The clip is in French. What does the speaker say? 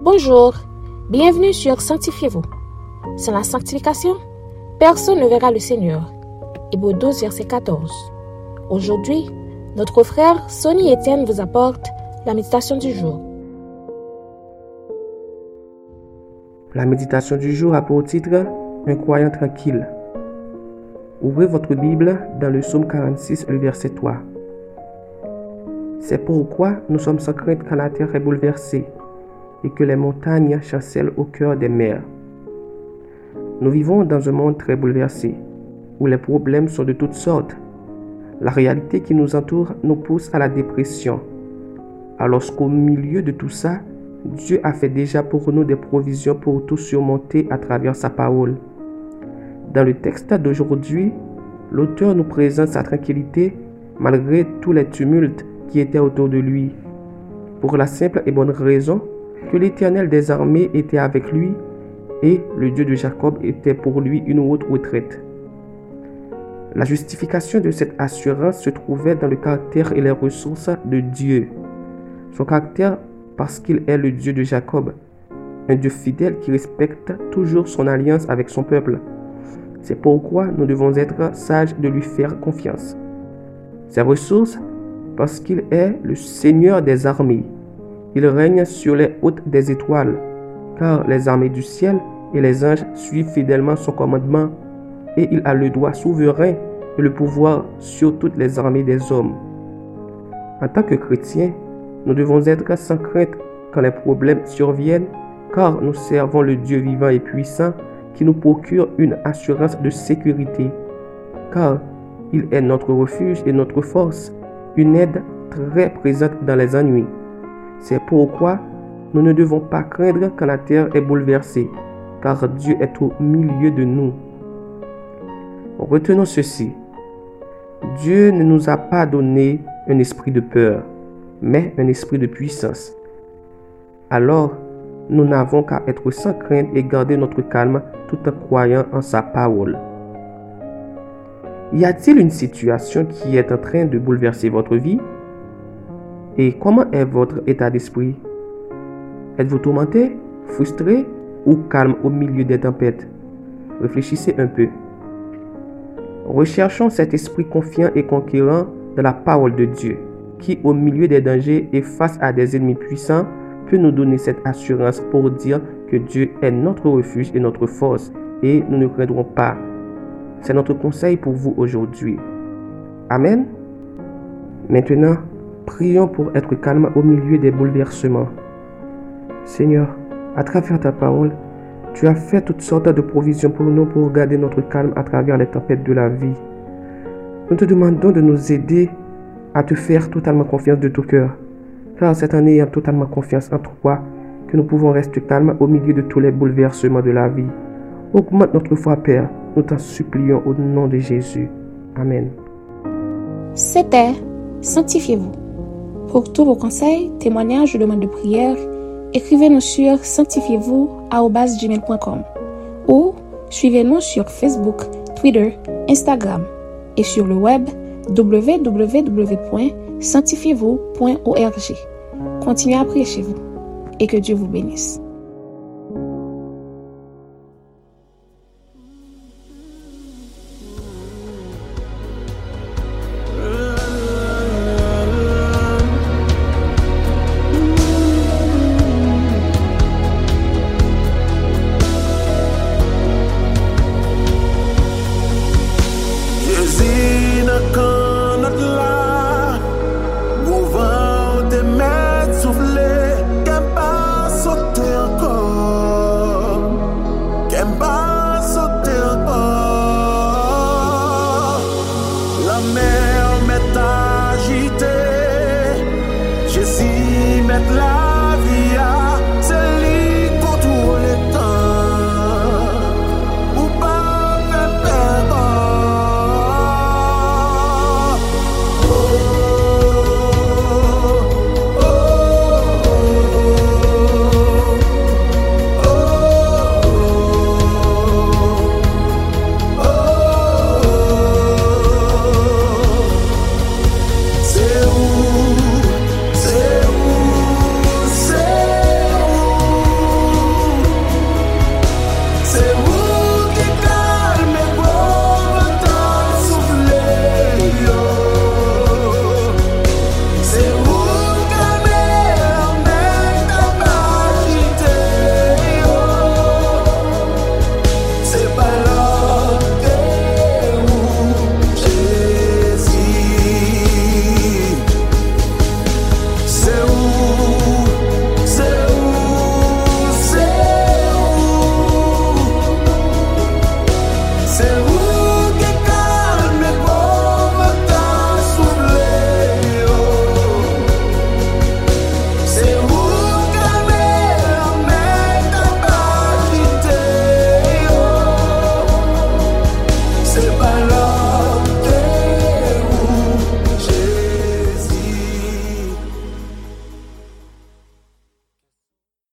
Bonjour, bienvenue sur Sanctifiez-vous. Sans la sanctification, personne ne verra le Seigneur. Hébreu 12, verset 14. Aujourd'hui, notre frère Sonny Etienne vous apporte la méditation du jour. La méditation du jour a pour titre Un croyant tranquille. Ouvrez votre Bible dans le psaume 46, le verset 3. C'est pourquoi nous sommes sans crainte quand la terre est bouleversée et que les montagnes chancellent au cœur des mers. Nous vivons dans un monde très bouleversé, où les problèmes sont de toutes sortes. La réalité qui nous entoure nous pousse à la dépression, alors qu'au milieu de tout ça, Dieu a fait déjà pour nous des provisions pour tout surmonter à travers sa parole. Dans le texte d'aujourd'hui, l'auteur nous présente sa tranquillité malgré tous les tumultes qui étaient autour de lui, pour la simple et bonne raison que l'Éternel des armées était avec lui et le Dieu de Jacob était pour lui une haute retraite. La justification de cette assurance se trouvait dans le caractère et les ressources de Dieu. Son caractère parce qu'il est le Dieu de Jacob, un Dieu fidèle qui respecte toujours son alliance avec son peuple. C'est pourquoi nous devons être sages de lui faire confiance. Ses ressources, parce qu'il est le Seigneur des armées. Il règne sur les hautes des étoiles, car les armées du ciel et les anges suivent fidèlement son commandement, et il a le droit souverain et le pouvoir sur toutes les armées des hommes. En tant que chrétiens, nous devons être sans crainte quand les problèmes surviennent, car nous servons le Dieu vivant et puissant qui nous procure une assurance de sécurité, car il est notre refuge et notre force, une aide très présente dans les ennuis. C'est pourquoi nous ne devons pas craindre quand la terre est bouleversée, car Dieu est au milieu de nous. Retenons ceci. Dieu ne nous a pas donné un esprit de peur, mais un esprit de puissance. Alors, nous n'avons qu'à être sans crainte et garder notre calme tout en croyant en sa parole. Y a-t-il une situation qui est en train de bouleverser votre vie? Et comment est votre état d'esprit? Êtes-vous tourmenté, frustré ou calme au milieu des tempêtes? Réfléchissez un peu. Recherchons cet esprit confiant et conquérant de la parole de Dieu, qui au milieu des dangers et face à des ennemis puissants peut nous donner cette assurance pour dire que Dieu est notre refuge et notre force et nous ne craindrons pas. C'est notre conseil pour vous aujourd'hui. Amen. Maintenant, Prions pour être calme au milieu des bouleversements. Seigneur, à travers ta parole, tu as fait toutes sortes de provisions pour nous pour garder notre calme à travers les tempêtes de la vie. Nous te demandons de nous aider à te faire totalement confiance de tout cœur, car c'est en ayant totalement confiance en toi que nous pouvons rester calmes au milieu de tous les bouleversements de la vie. Augmente notre foi, Père, nous t'en supplions au nom de Jésus. Amen. C'était Sanctifiez-vous. Pour tous vos conseils, témoignages ou demandes de prière, écrivez-nous sur sanctifiez-vous@gmail.com ou suivez-nous sur Facebook, Twitter, Instagram et sur le web www.sanctifiez-vous.org. Continuez à prier chez vous et que Dieu vous bénisse.